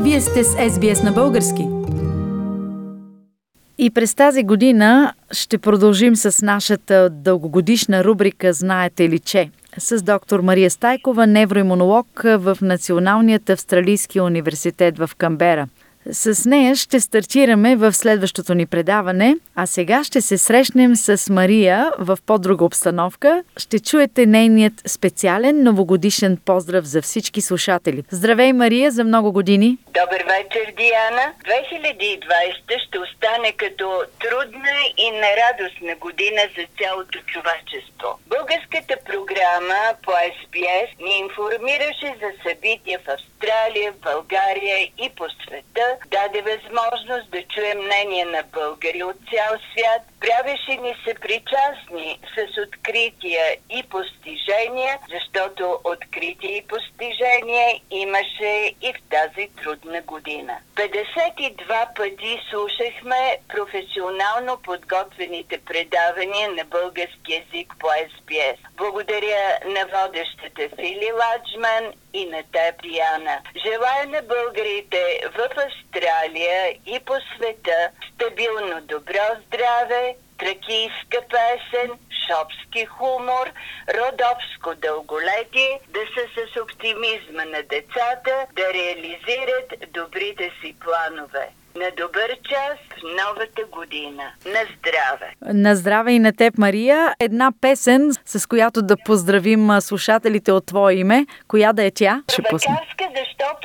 Вие сте с SBS на български. И през тази година ще продължим с нашата дългогодишна рубрика Знаете ли че? с доктор Мария Стайкова, невроимунолог в Националният австралийски университет в Камбера – с нея ще стартираме в следващото ни предаване, а сега ще се срещнем с Мария в по-друга обстановка. Ще чуете нейният специален новогодишен поздрав за всички слушатели. Здравей, Мария, за много години! Добър вечер, Диана! 2020 ще остане като трудна и нерадостна година за цялото човечество. Българската програма по SBS ни информираше за събития в Австралия, България и по света, даде възможност да чуем мнение на българи от цял свят, правеше ни се причастни с открития и постижения, защото открития и постижения имаше и в тази трудна година. 52 пъти слушахме професионално подготвените предавания на български язик по SBS. Благодаря на водещата Фили Ладжман и на теб, Диана. Желая на българите в Австралия и по света стабилно добро здраве, тракийска песен, шопски хумор, родовско дълголетие, да са с оптимизма на децата, да реализират добрите си планове. На добър час в новата година. На здраве! На здраве и на теб, Мария. Една песен, с която да поздравим слушателите от твое име. Коя да е тя? Ще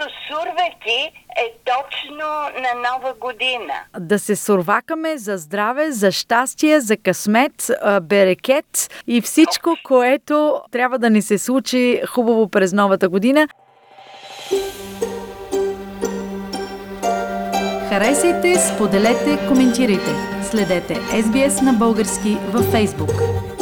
защото сурвеки е точно на нова година. Да се сурвакаме за здраве, за щастие, за късмет, берекет и всичко, което трябва да ни се случи хубаво през новата година. Харесайте, споделете, коментирайте. Следете SBS на български във Facebook.